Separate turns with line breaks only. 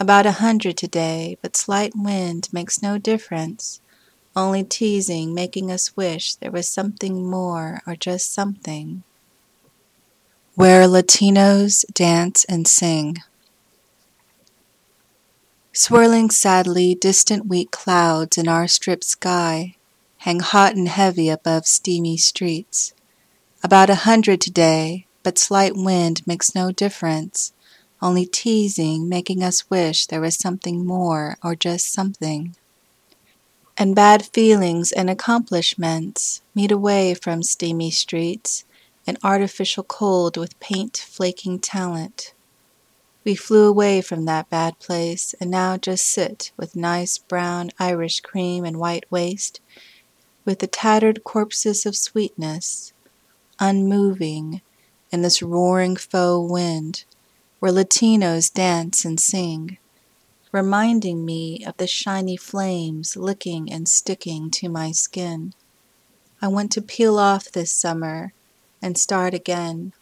About a hundred today, but slight wind makes no difference, only teasing, making us wish there was something more or just something. Where Latinos Dance and Sing. Swirling sadly, distant weak clouds in our stripped sky hang hot and heavy above steamy streets. About a hundred today, but slight wind makes no difference, only teasing, making us wish there was something more or just something. And bad feelings and accomplishments meet away from steamy streets, and artificial cold with paint flaking talent. We flew away from that bad place and now just sit with nice brown Irish cream and white waste, with the tattered corpses of sweetness, unmoving in this roaring faux wind where Latinos dance and sing, reminding me of the shiny flames licking and sticking to my skin. I want to peel off this summer and start again